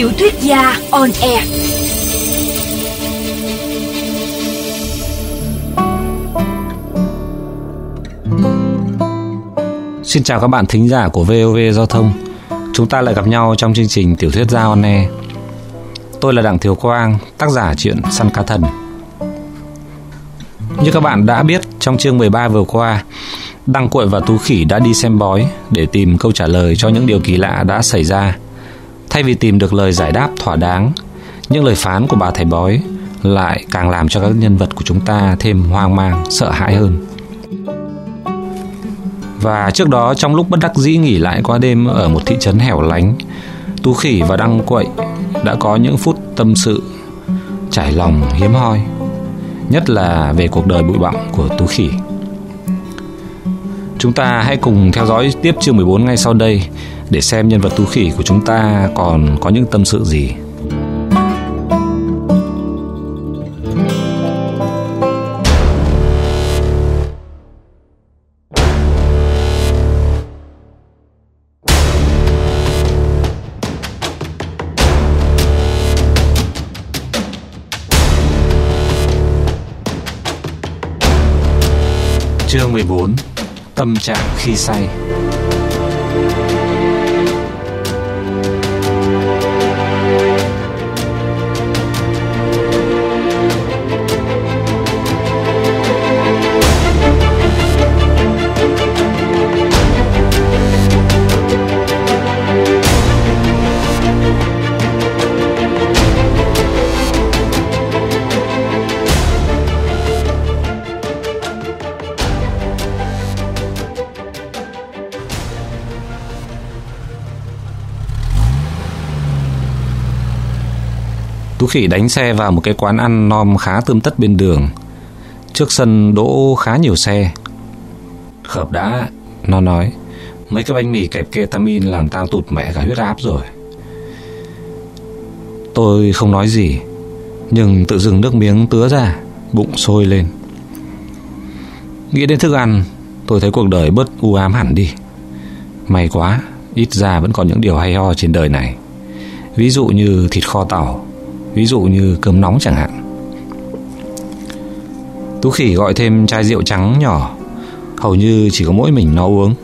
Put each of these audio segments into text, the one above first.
Tiểu thuyết gia on air. Xin chào các bạn thính giả của VOV Giao thông. Chúng ta lại gặp nhau trong chương trình Tiểu thuyết gia on air. Tôi là Đặng Thiều Quang, tác giả truyện Săn Cá Thần. Như các bạn đã biết, trong chương 13 vừa qua, Đăng Cuội và Tú Khỉ đã đi xem bói để tìm câu trả lời cho những điều kỳ lạ đã xảy ra. Thay vì tìm được lời giải đáp thỏa đáng, những lời phán của bà thầy bói lại càng làm cho các nhân vật của chúng ta thêm hoang mang, sợ hãi hơn. Và trước đó trong lúc bất đắc dĩ nghỉ lại qua đêm ở một thị trấn hẻo lánh, Tú Khỉ và Đăng Quậy đã có những phút tâm sự trải lòng hiếm hoi, nhất là về cuộc đời bụi bặm của Tú Khỉ. Chúng ta hãy cùng theo dõi tiếp chương 14 ngay sau đây để xem nhân vật Tú Khỉ của chúng ta còn có những tâm sự gì. Chương 14 Tâm trạng khi say. Tú Khỉ đánh xe vào một cái quán ăn nom khá tươm tất bên đường. Trước sân đỗ khá nhiều xe. Khợp đã, nó nói. Mấy cái bánh mì kẹp ketamin làm tao tụt mẹ cả huyết áp rồi. Tôi không nói gì, nhưng tự dưng nước miếng tứa ra, bụng sôi lên. Nghĩ đến thức ăn, tôi thấy cuộc đời bớt u ám hẳn đi. May quá, ít ra vẫn còn những điều hay ho trên đời này. Ví dụ như thịt kho tàu ví dụ như cơm nóng chẳng hạn. Tú khỉ gọi thêm chai rượu trắng nhỏ, hầu như chỉ có mỗi mình nó uống.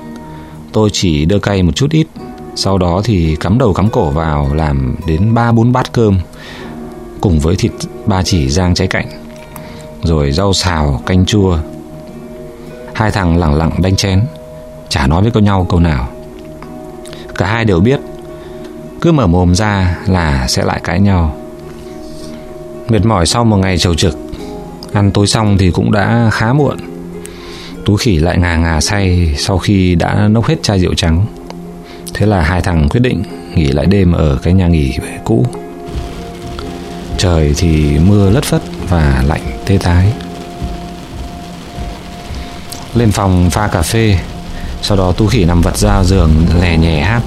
Tôi chỉ đưa cay một chút ít, sau đó thì cắm đầu cắm cổ vào làm đến ba bốn bát cơm cùng với thịt ba chỉ rang trái cạnh, rồi rau xào canh chua. Hai thằng lẳng lặng đánh chén, chả nói với câu nhau câu nào. Cả hai đều biết cứ mở mồm ra là sẽ lại cãi nhau Mệt mỏi sau một ngày trầu trực. Ăn tối xong thì cũng đã khá muộn. Tú khỉ lại ngà ngà say Sau khi đã nốc hết chai rượu trắng. Thế là hai thằng quyết định Nghỉ lại đêm ở cái nhà nghỉ cũ. Trời thì mưa lất phất Và lạnh tê tái. Lên phòng pha cà phê. Sau đó Tú khỉ nằm vật ra giường, Lè nhẹ hát.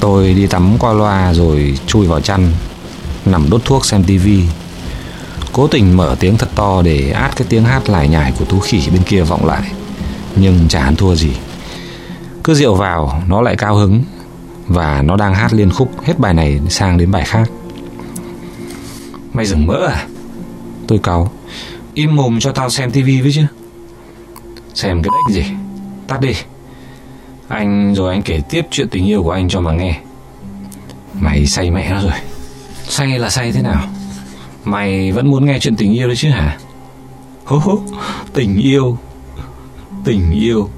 Tôi đi tắm qua loa rồi chui vào chăn nằm đốt thuốc xem tivi cố tình mở tiếng thật to để át cái tiếng hát lải nhải của tú khỉ bên kia vọng lại. Nhưng chả ăn thua gì. Cứ rượu vào, nó lại cao hứng. Và nó đang hát liên khúc hết bài này sang đến bài khác. Mày dừng mỡ à? Tôi cáu. Im mồm cho tao xem tivi với chứ. Xem cái đếch gì? Tắt đi. Anh rồi anh kể tiếp chuyện tình yêu của anh cho mà nghe. Mày say mẹ nó rồi. Say là say thế nào? Mày vẫn muốn nghe chuyện tình yêu đấy chứ hả? Hố hố Tình yêu Tình yêu.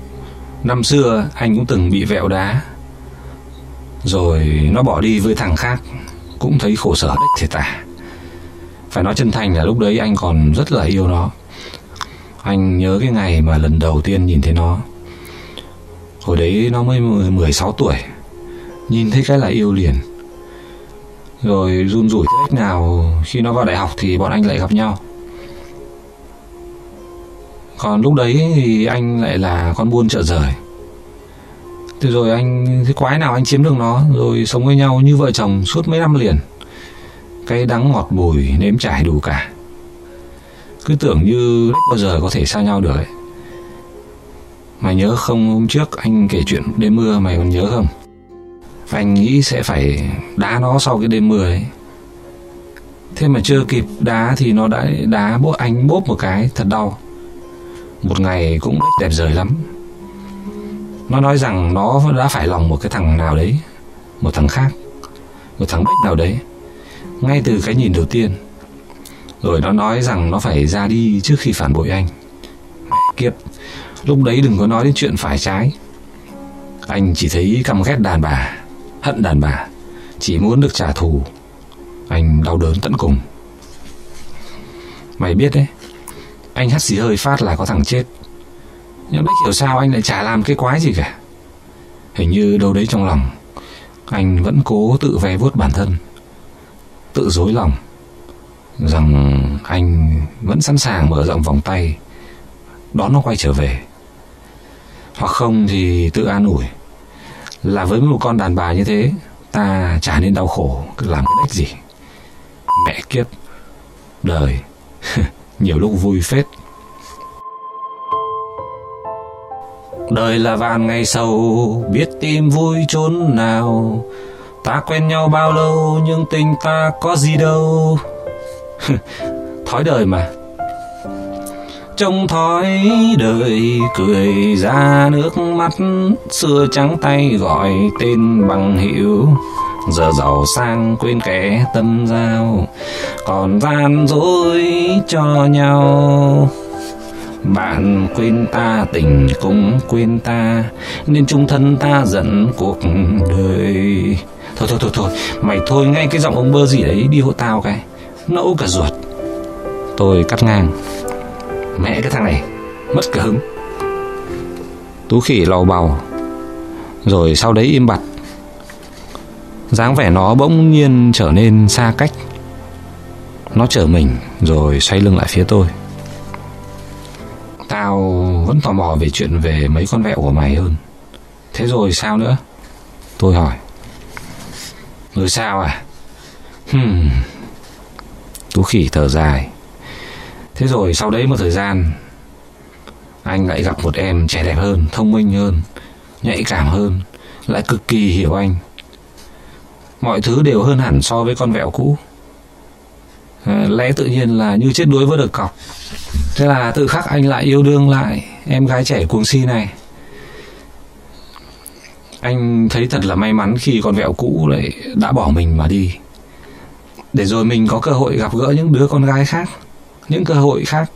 Năm xưa anh cũng từng bị vẹo đá. Rồi nó bỏ đi với thằng khác, Cũng thấy khổ sở đích thể tả Phải nói chân thành là lúc đấy anh còn rất là yêu nó. Anh nhớ cái ngày mà lần đầu tiên nhìn thấy nó. Hồi đấy nó mới 16 tuổi. Nhìn thấy cái là yêu liền rồi run rủi thế cách nào, khi nó vào đại học thì bọn anh lại gặp nhau. Còn lúc đấy thì anh lại là con buôn chợ rời. Thế rồi anh, thế quái nào anh chiếm được nó, rồi sống với nhau như vợ chồng suốt mấy năm liền. Cái đắng ngọt bùi, nếm trải đủ cả. Cứ tưởng như bao giờ có thể xa nhau được ấy. Mày nhớ không, hôm trước anh kể chuyện đêm mưa mày còn nhớ không? Anh nghĩ sẽ phải đá nó sau cái đêm mưa ấy. Thế mà chưa kịp đá thì nó đã đá bố anh bốp một cái, thật đau. Một ngày cũng đẹp rời lắm. Nó nói rằng nó đã phải lòng một cái thằng nào đấy, Một thằng khác, Một thằng bách nào đấy, Ngay từ cái nhìn đầu tiên. Rồi nó nói rằng nó phải ra đi trước khi phản bội anh. Kiếp, Lúc đấy đừng có nói đến chuyện phải trái. Anh chỉ thấy căm ghét đàn bà. Hận đàn bà, Chỉ muốn được trả thù. Anh đau đớn tận cùng. Mày biết đấy, Anh hắt xì hơi phát là có thằng chết. Nhưng biết hiểu sao anh lại chả làm cái quái gì cả. Hình như đâu đấy trong lòng, Anh vẫn cố tự ve vuốt bản thân, Tự dối lòng Rằng anh vẫn sẵn sàng mở rộng vòng tay, Đón nó quay trở về. Hoặc không thì tự an ủi. Là với một con đàn bà như thế, Ta chả nên đau khổ Làm cái đếch gì. Mẹ kiếp, Đời, Nhiều lúc vui phết. Đời là vạn ngày sầu, Biết tìm vui chốn nào. Ta quen nhau bao lâu, Nhưng tình ta có gì đâu. Thói đời mà. Trông thói đời cười ra nước mắt, Xưa trắng tay gọi tên bằng hiệu Giờ giàu sang quên kẻ tâm giao, Còn gian dối cho nhau. Bạn quên ta, tình cũng quên ta, Nên chung thân ta giận cuộc đời. Thôi thôi thôi thôi, Mày thôi, ngay cái giọng ông bơ gì đấy Đi hộ tao cái. Nẫu cả ruột. Tôi cắt ngang. Mất cả hứng. Tú khỉ lầu bầu, Rồi sau đấy im bặt. Dáng vẻ nó bỗng nhiên trở nên xa cách. Nó chở mình Rồi xoay lưng lại phía tôi. Tao vẫn tò mò về chuyện về mấy con vẹo của mày hơn. Thế rồi sao nữa? Tôi hỏi. Rồi sao à? Hmm Tú khỉ thở dài. Thế rồi sau đấy một thời gian anh lại gặp một em trẻ đẹp hơn Thông minh hơn Nhạy cảm hơn Lại cực kỳ hiểu anh. Mọi thứ đều hơn hẳn so với con vẹo cũ. À, Lẽ tự nhiên là như chết đuối vỡ được cọc. Thế là tự khắc anh lại yêu đương lại Em gái trẻ cuồng si này. Anh thấy thật là may mắn khi con vẹo cũ lại đã bỏ mình mà đi. Để rồi mình có cơ hội gặp gỡ những đứa con gái khác Những cơ hội khác.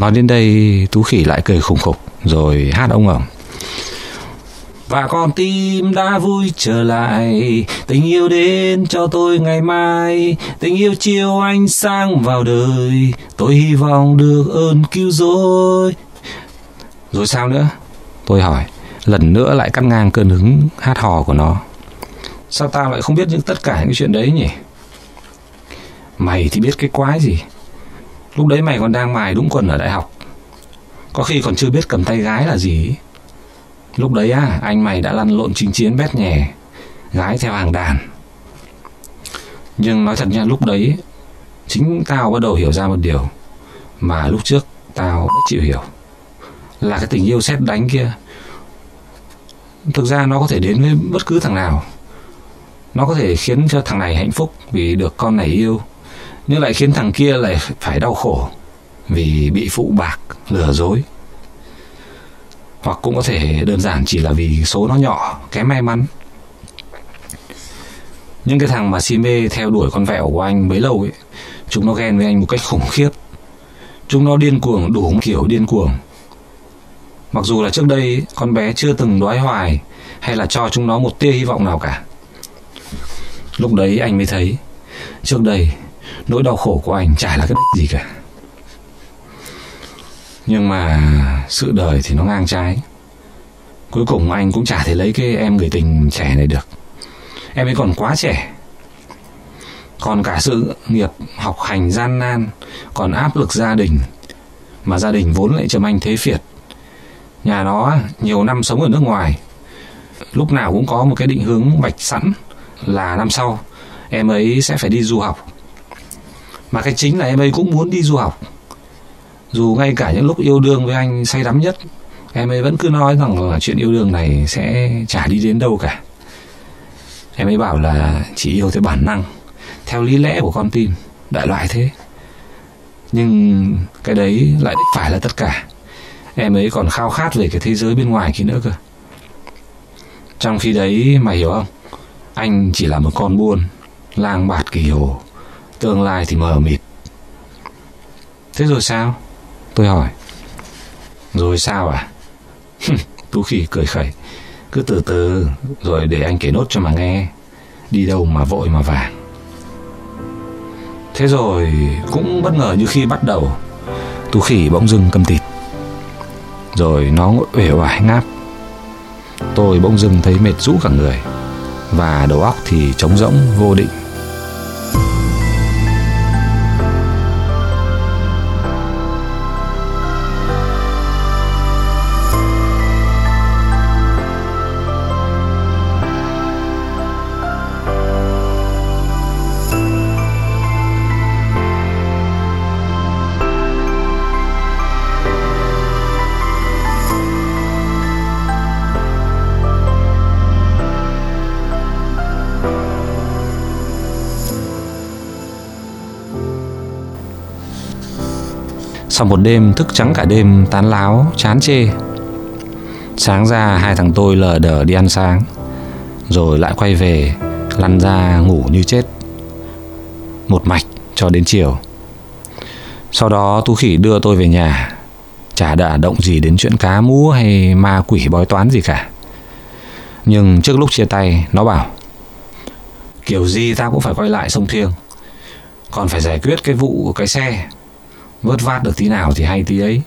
Nói đến đây Tú Khỉ lại cười khủng khục Rồi hát ông ổng và con tim đã vui trở lại tình yêu đến cho tôi ngày mai. Tình yêu chiều ánh sáng vào đời tôi hy vọng được ơn cứu rỗi. Rồi sao nữa? Tôi hỏi lần nữa lại cắt ngang cơn hứng hát hò của nó. Sao tao lại không biết những tất cả những chuyện đấy nhỉ? Mày thì biết cái quái gì lúc đấy mày còn đang mài đúng quần ở đại học có khi còn chưa biết cầm tay gái là gì Lúc đấy á, anh mày đã lăn lộn chinh chiến bét nhè, gái theo hàng đàn. Nhưng nói thật nha, lúc đấy chính tao bắt đầu hiểu ra một điều mà lúc trước tao đã chịu hiểu. Là cái tình yêu xét đánh kia thực ra nó có thể đến với bất cứ thằng nào. Nó có thể khiến cho thằng này hạnh phúc vì được con này yêu, nhưng lại khiến thằng kia lại phải đau khổ vì bị phụ bạc, lừa dối. Hoặc cũng có thể đơn giản chỉ là vì số nó nhỏ kém may mắn. Những cái thằng mà si mê theo đuổi con vẹo của anh bấy lâu ấy chúng nó ghen với anh một cách khủng khiếp. Chúng nó điên cuồng đủ kiểu điên cuồng. Mặc dù là trước đây con bé chưa từng đoái hoài hay là cho chúng nó một tia hy vọng nào cả. Lúc đấy anh mới thấy trước đây nỗi đau khổ của anh chả là cái gì cả. Nhưng mà sự đời thì nó ngang trái. Cuối cùng anh cũng chả thể lấy cái em người tình trẻ này được. Em ấy còn quá trẻ. Còn cả sự nghiệp học hành gian nan, còn áp lực gia đình, mà gia đình vốn lại trầm anh thế phiệt. Nhà nó nhiều năm sống ở nước ngoài. Lúc nào cũng có một cái định hướng vạch sẵn là năm sau, em ấy sẽ phải đi du học mà cái chính là em ấy cũng muốn đi du học. Dù ngay cả những lúc yêu đương với anh say đắm nhất, em ấy vẫn cứ nói rằng là chuyện yêu đương này sẽ chả đi đến đâu cả. Em ấy bảo là chỉ yêu theo bản năng, Theo lý lẽ của con tim Đại loại thế. Nhưng cái đấy lại phải là tất cả. Em ấy còn khao khát về cái thế giới bên ngoài kia nữa cơ. Trong khi đấy, mày hiểu không? Anh chỉ là một con buôn, Lang bạt kỳ hồ. Tương lai thì mờ mịt. Thế rồi sao? Tôi hỏi. Rồi sao à? Tú khỉ cười khẩy. Cứ từ từ, Rồi để anh kể nốt cho mà nghe. Đi đâu mà vội mà vàng. Thế rồi cũng bất ngờ như khi bắt đầu, Tú khỉ bỗng dưng cầm tịt. Rồi nó uể oải ngáp. Tôi bỗng dưng thấy mệt rũ cả người, Và đầu óc thì trống rỗng vô định. Sau một đêm thức trắng cả đêm, tán láo, chán chê. Sáng ra, hai thằng tôi lờ đờ đi ăn sáng, Rồi lại quay về, Lăn ra ngủ như chết. Một mạch cho đến chiều. Sau đó, Tú Khỉ đưa tôi về nhà. Chả đã động gì đến chuyện cá mú hay ma quỷ bói toán gì cả. Nhưng trước lúc chia tay, Nó bảo, Kiểu gì tao cũng phải quay lại sông Thiêng. Còn phải giải quyết cái vụ cái xe vớt vát được tí nào thì hay tí ấy.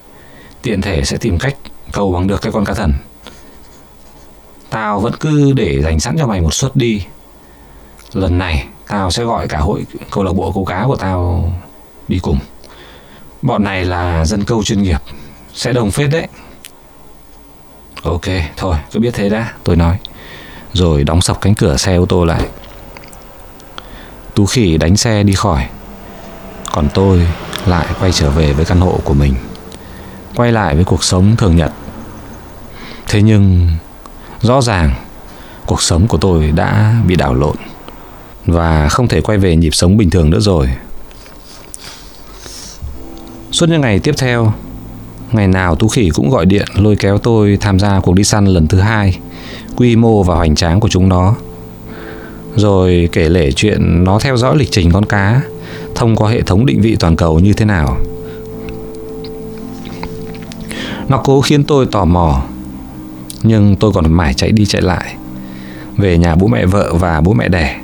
Tiện thể sẽ tìm cách cầu bằng được cái con cá thần. Tao vẫn cứ để dành sẵn cho mày một suất đi. Lần này, tao sẽ gọi cả hội, câu lạc bộ câu cá của tao đi cùng. Bọn này là dân câu chuyên nghiệp, sẽ đồng phết đấy. Ok, thôi, cứ biết thế đã, tôi nói. Rồi đóng sập cánh cửa xe ô tô lại. Tú khỉ đánh xe đi khỏi. Còn tôi lại quay trở về với căn hộ của mình, quay lại với cuộc sống thường nhật. Thế nhưng, rõ ràng, cuộc sống của tôi đã bị đảo lộn và không thể quay về nhịp sống bình thường nữa rồi. Suốt những ngày tiếp theo, ngày nào tú khỉ cũng gọi điện lôi kéo tôi tham gia cuộc đi săn lần thứ hai, quy mô và hoành tráng của chúng nó. Rồi kể lể chuyện nó theo dõi lịch trình con cá thông qua hệ thống định vị toàn cầu như thế nào. Nó cố khiến tôi tò mò, nhưng tôi còn mải chạy đi chạy lại, về nhà bố mẹ vợ và bố mẹ đẻ,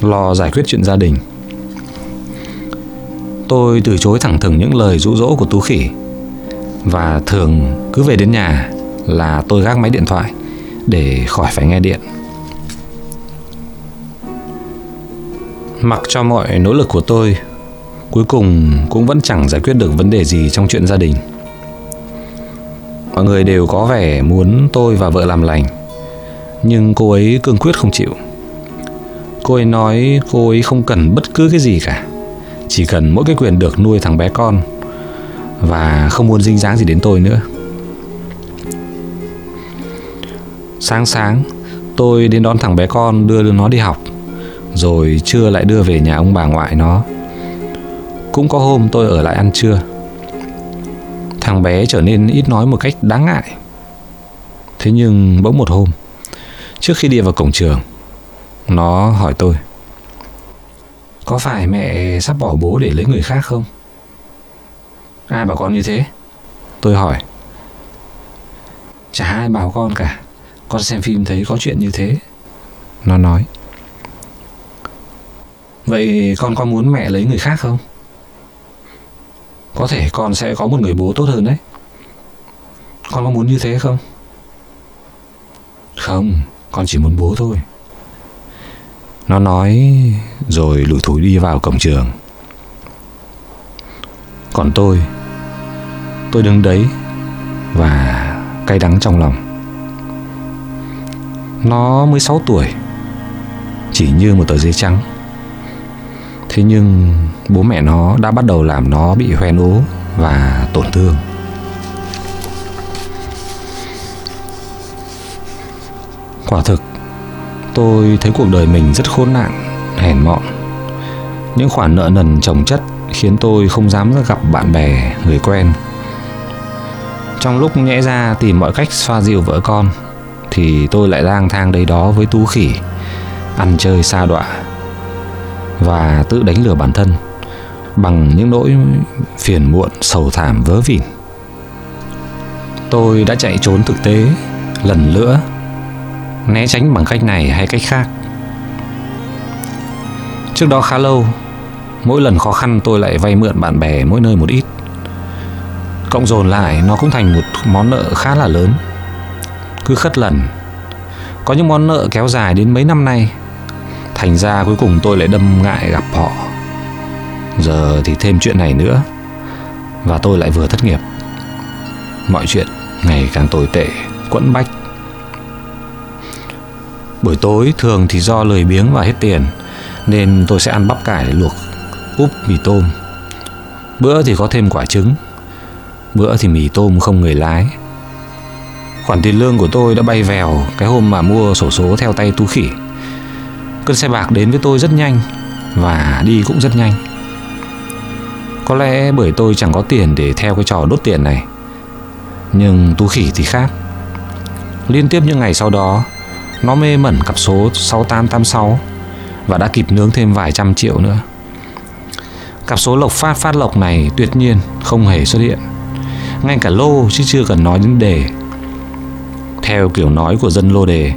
lo giải quyết chuyện gia đình. Tôi từ chối thẳng thừng những lời rũ rỗ của Tú Khỉ và thường cứ về đến nhà là tôi gác máy điện thoại để khỏi phải nghe điện. Mặc cho mọi nỗ lực của tôi, cuối cùng cũng vẫn chẳng giải quyết được vấn đề gì trong chuyện gia đình. Mọi người đều có vẻ muốn tôi và vợ làm lành, nhưng cô ấy cương quyết không chịu. Cô ấy nói cô ấy không cần bất cứ cái gì cả, chỉ cần mỗi cái quyền được nuôi thằng bé con và không muốn dinh dáng gì đến tôi nữa. Sáng sáng, tôi đến đón thằng bé con đưa nó đi học rồi trưa lại đưa về nhà ông bà ngoại nó. Cũng có hôm tôi ở lại ăn trưa. Thằng bé trở nên ít nói một cách đáng ngại. Thế nhưng bỗng một hôm, trước khi đi vào cổng trường, nó hỏi tôi, có phải mẹ sắp bỏ bố để lấy người khác không? Ai bảo con như thế? Tôi hỏi, chả ai bảo con cả. Con xem phim thấy có chuyện như thế. Nó nói Vậy con có muốn mẹ lấy người khác không? Có thể con sẽ có một người bố tốt hơn đấy. Con có muốn như thế không? Không, con chỉ muốn bố thôi. Nó nói rồi lủi thủi đi vào cổng trường. Còn tôi Tôi đứng đấy Và cay đắng trong lòng. Nó mới 6 tuổi Chỉ như một tờ giấy trắng. Thế nhưng bố mẹ nó đã bắt đầu làm nó bị hoen ố và tổn thương. Quả thực, Tôi thấy cuộc đời mình rất khốn nạn, hèn mọn. Những khoản nợ nần chồng chất khiến tôi không dám gặp bạn bè, người quen. Trong lúc nhẽ ra tìm mọi cách xoa dịu vợ con thì tôi lại lang thang đây đó với tú khỉ, ăn chơi xa đọa và tự đánh lừa bản thân bằng những nỗi phiền muộn sầu thảm vớ vẩn. Tôi đã chạy trốn thực tế lần nữa, né tránh bằng cách này hay cách khác. Trước đó khá lâu, mỗi lần khó khăn tôi lại vay mượn bạn bè mỗi nơi một ít. Cộng dồn lại nó cũng thành một món nợ khá là lớn. Cứ khất lần. Có những món nợ kéo dài đến mấy năm nay. Thành ra cuối cùng tôi lại đâm ngại gặp họ. Giờ thì thêm chuyện này nữa. Và tôi lại vừa thất nghiệp. Mọi chuyện ngày càng tồi tệ, quẫn bách. Buổi tối thường thì do lười biếng và hết tiền nên tôi sẽ ăn bắp cải luộc úp mì tôm. Bữa thì có thêm quả trứng. Bữa thì mì tôm không người lái. Khoản tiền lương của tôi đã bay vèo cái hôm mà mua sổ số theo tay tú khỉ. Cơn xe bạc đến với tôi rất nhanh và đi cũng rất nhanh. Có lẽ bởi tôi chẳng có tiền để theo cái trò đốt tiền này. Nhưng tú khỉ thì khác. Liên tiếp những ngày sau đó, nó mê mẩn cặp số 6886 và đã kịp nướng thêm vài trăm triệu nữa. Cặp số lộc phát phát lộc này tuyệt nhiên không hề xuất hiện. Ngay cả lô chứ chưa cần nói đến đề. Theo kiểu nói của dân lô đề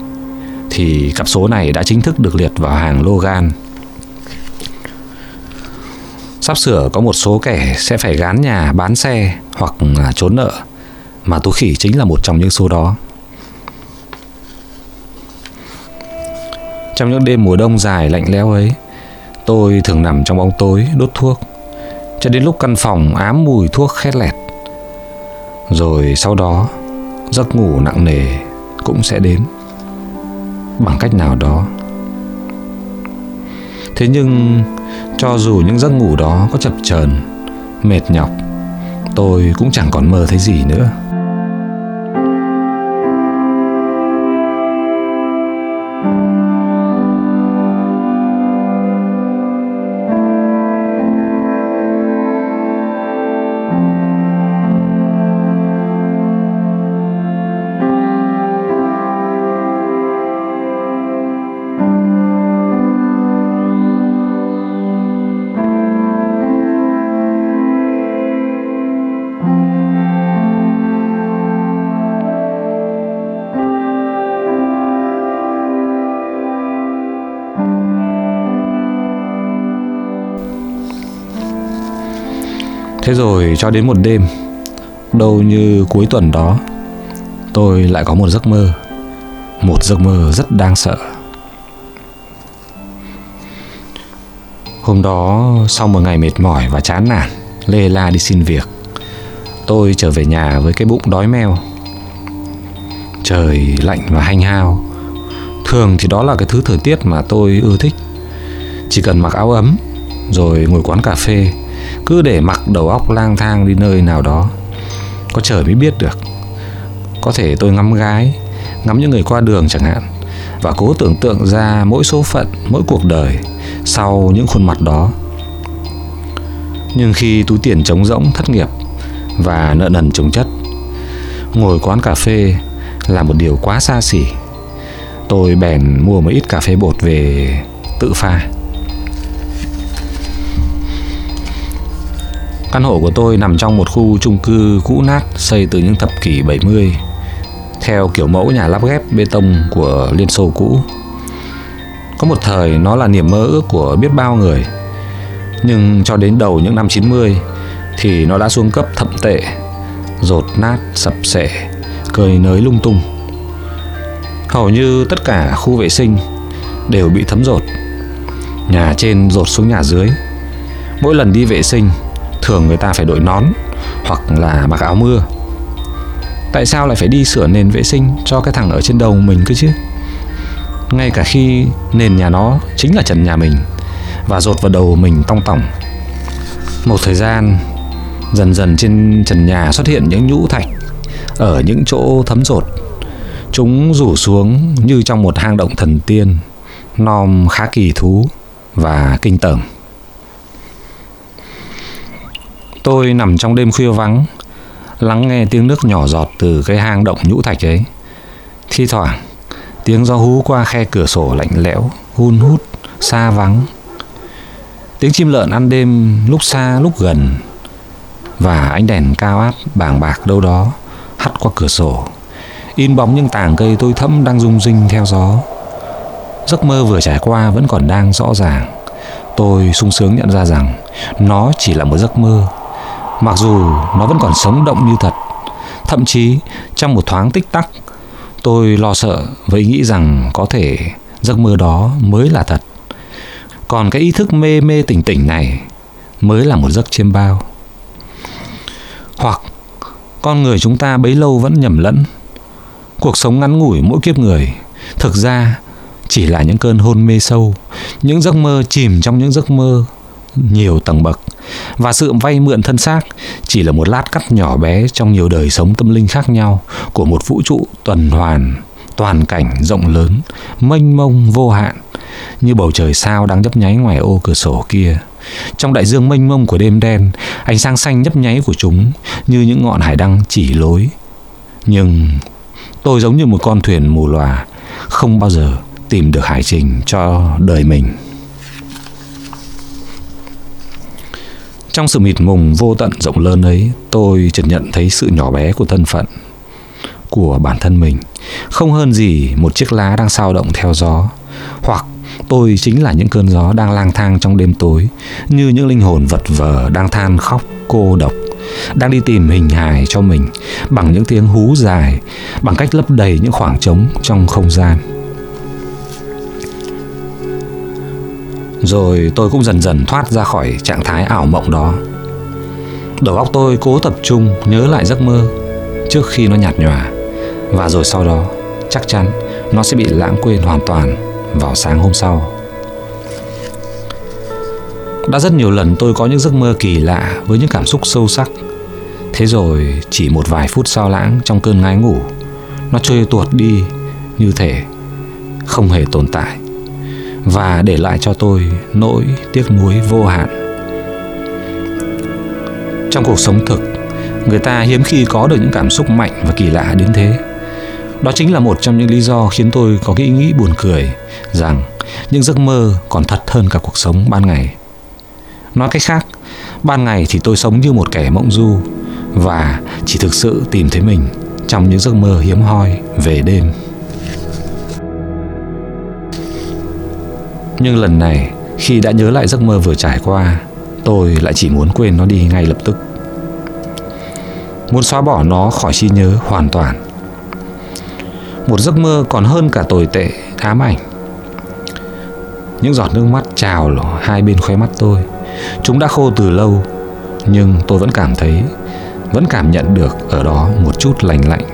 thì cặp số này đã chính thức được liệt vào hàng lô gan. Sắp sửa có một số kẻ sẽ phải gán nhà bán xe hoặc à, trốn nợ mà Tú Khỉ chính là một trong những số đó. Trong những đêm mùa đông dài lạnh lẽo ấy, tôi thường nằm trong bóng tối đốt thuốc cho đến lúc căn phòng ám mùi thuốc khét lẹt. Rồi sau đó, giấc ngủ nặng nề cũng sẽ đến bằng cách nào đó. Thế nhưng cho dù những giấc ngủ đó có chập chờn, mệt nhọc, tôi cũng chẳng còn mơ thấy gì nữa. Thế rồi cho đến một đêm, Đâu như cuối tuần đó, Tôi lại có một giấc mơ, Một giấc mơ rất đáng sợ. Hôm đó, sau một ngày mệt mỏi và chán nản, Lê la đi xin việc, Tôi trở về nhà với cái bụng đói meo. Trời lạnh và hanh hao, Thường thì đó là cái thứ thời tiết mà tôi ưa thích. Chỉ cần mặc áo ấm, Rồi ngồi quán cà phê cứ để mặc đầu óc lang thang đi nơi nào đó, có trời mới biết được. Có thể tôi ngắm gái, ngắm những người qua đường chẳng hạn, và cố tưởng tượng ra mỗi số phận, mỗi cuộc đời sau những khuôn mặt đó. Nhưng khi túi tiền trống rỗng thất nghiệp và nợ nần chồng chất, ngồi quán cà phê là một điều quá xa xỉ. Tôi bèn mua một ít cà phê bột về tự pha. Căn hộ của tôi nằm trong một khu chung cư cũ nát xây từ những thập kỷ 70 theo kiểu mẫu nhà lắp ghép bê tông của Liên Xô cũ. Có một thời nó là niềm mơ ước của biết bao người. Nhưng cho đến đầu những năm 90 thì nó đã xuống cấp thậm tệ, rột nát, sập sệ, cơi nới lung tung. Hầu như tất cả khu vệ sinh đều bị thấm rột. Nhà trên rột xuống nhà dưới. Mỗi lần đi vệ sinh thường người ta phải đội nón hoặc là mặc áo mưa. Tại sao lại phải đi sửa nền vệ sinh cho cái thằng ở trên đầu mình cơ chứ? Ngay cả khi nền nhà nó chính là trần nhà mình và rột vào đầu mình tong tỏng, một thời gian dần dần trên trần nhà xuất hiện những nhũ thạch ở những chỗ thấm rột. Chúng rủ xuống như trong một hang động thần tiên, nom khá kỳ thú và kinh tởm. Tôi nằm trong đêm khuya vắng, lắng nghe tiếng nước nhỏ giọt từ cái hang động nhũ thạch ấy. Thi thoảng, tiếng gió hú qua khe cửa sổ lạnh lẽo, hun hút, xa vắng. Tiếng chim lợn ăn đêm lúc xa lúc gần và ánh đèn cao áp bàng bạc đâu đó hắt qua cửa sổ in bóng những tảng cây tôi thẫm đang rung rinh theo gió giấc mơ vừa trải qua vẫn còn đang rõ ràng tôi sung sướng nhận ra rằng nó chỉ là một giấc mơ mặc dù nó vẫn còn sống động như thật, thậm chí trong một thoáng tích tắc, tôi lo sợ với nghĩ rằng có thể giấc mơ đó mới là thật. Còn cái ý thức mê mê tỉnh tỉnh này mới là một giấc chiêm bao. Hoặc con người chúng ta bấy lâu vẫn nhầm lẫn, cuộc sống ngắn ngủi mỗi kiếp người thực ra chỉ là những cơn hôn mê sâu, những giấc mơ chìm trong những giấc mơ nhiều tầng bậc. Và sự vay mượn thân xác chỉ là một lát cắt nhỏ bé trong nhiều đời sống tâm linh khác nhau của một vũ trụ tuần hoàn, toàn cảnh rộng lớn, mênh mông, vô hạn, như bầu trời sao đang nhấp nháy ngoài ô cửa sổ kia. Trong đại dương mênh mông của đêm đen, ánh sáng xanh nhấp nháy của chúng như những ngọn hải đăng chỉ lối. Nhưng tôi giống như một con thuyền mù lòa không bao giờ tìm được hải trình cho đời mình. Trong sự mịt mùng, vô tận rộng lớn ấy, tôi chợt nhận thấy sự nhỏ bé của thân phận của bản thân mình. Không hơn gì một chiếc lá đang sao động theo gió, hoặc tôi chính là những cơn gió đang lang thang trong đêm tối, như những linh hồn vật vờ đang than khóc, cô độc, đang đi tìm hình hài cho mình bằng những tiếng hú dài, bằng cách lấp đầy những khoảng trống trong không gian. Rồi tôi cũng dần dần thoát ra khỏi trạng thái ảo mộng đó. Đầu óc tôi cố tập trung nhớ lại giấc mơ trước khi nó nhạt nhòa. Và rồi sau đó, chắc chắn nó sẽ bị lãng quên hoàn toàn vào sáng hôm sau. Đã rất nhiều lần tôi có những giấc mơ kỳ lạ với những cảm xúc sâu sắc. Thế rồi chỉ một vài phút sao lãng trong cơn ngái ngủ, nó trôi tuột đi như thể không hề tồn tại và để lại cho tôi nỗi tiếc nuối vô hạn. Trong cuộc sống thực, người ta hiếm khi có được những cảm xúc mạnh và kỳ lạ đến thế. Đó chính là một trong những lý do khiến tôi có cái ý nghĩ buồn cười rằng những giấc mơ còn thật hơn cả cuộc sống ban ngày. Nói cách khác, ban ngày thì tôi sống như một kẻ mộng du và chỉ thực sự tìm thấy mình trong những giấc mơ hiếm hoi về đêm. Nhưng lần này, khi đã nhớ lại giấc mơ vừa trải qua, tôi lại chỉ muốn quên nó đi ngay lập tức. Muốn xóa bỏ nó khỏi trí nhớ hoàn toàn. Một giấc mơ còn hơn cả tồi tệ ám ảnh. Những giọt nước mắt trào hai bên khóe mắt tôi. Chúng đã khô từ lâu, nhưng tôi vẫn cảm thấy, vẫn cảm nhận được ở đó một chút lành lạnh.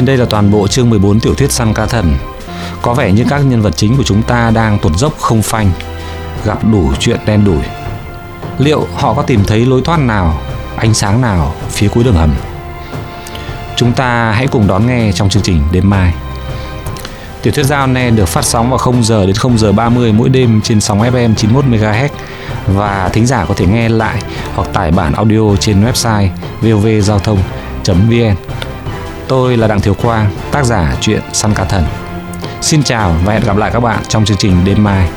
Trên đây là toàn bộ chương 14 tiểu thuyết săn ca thần. Có vẻ như các nhân vật chính của chúng ta đang tuột dốc không phanh, gặp đủ chuyện đen đủi. Liệu họ có tìm thấy lối thoát nào, ánh sáng nào phía cuối đường hầm? Chúng ta hãy cùng đón nghe trong chương trình đêm mai. Tiểu thuyết giao ne được phát sóng vào 0 giờ đến 0 giờ 30 mỗi đêm trên sóng FM 91 MHz và thính giả có thể nghe lại hoặc tải bản audio trên website vovgiao thông.vn. Tôi là Đặng Thiếu khoa, tác giả truyện Săn Cá Thần. Xin chào và hẹn gặp lại các bạn trong chương trình đêm mai.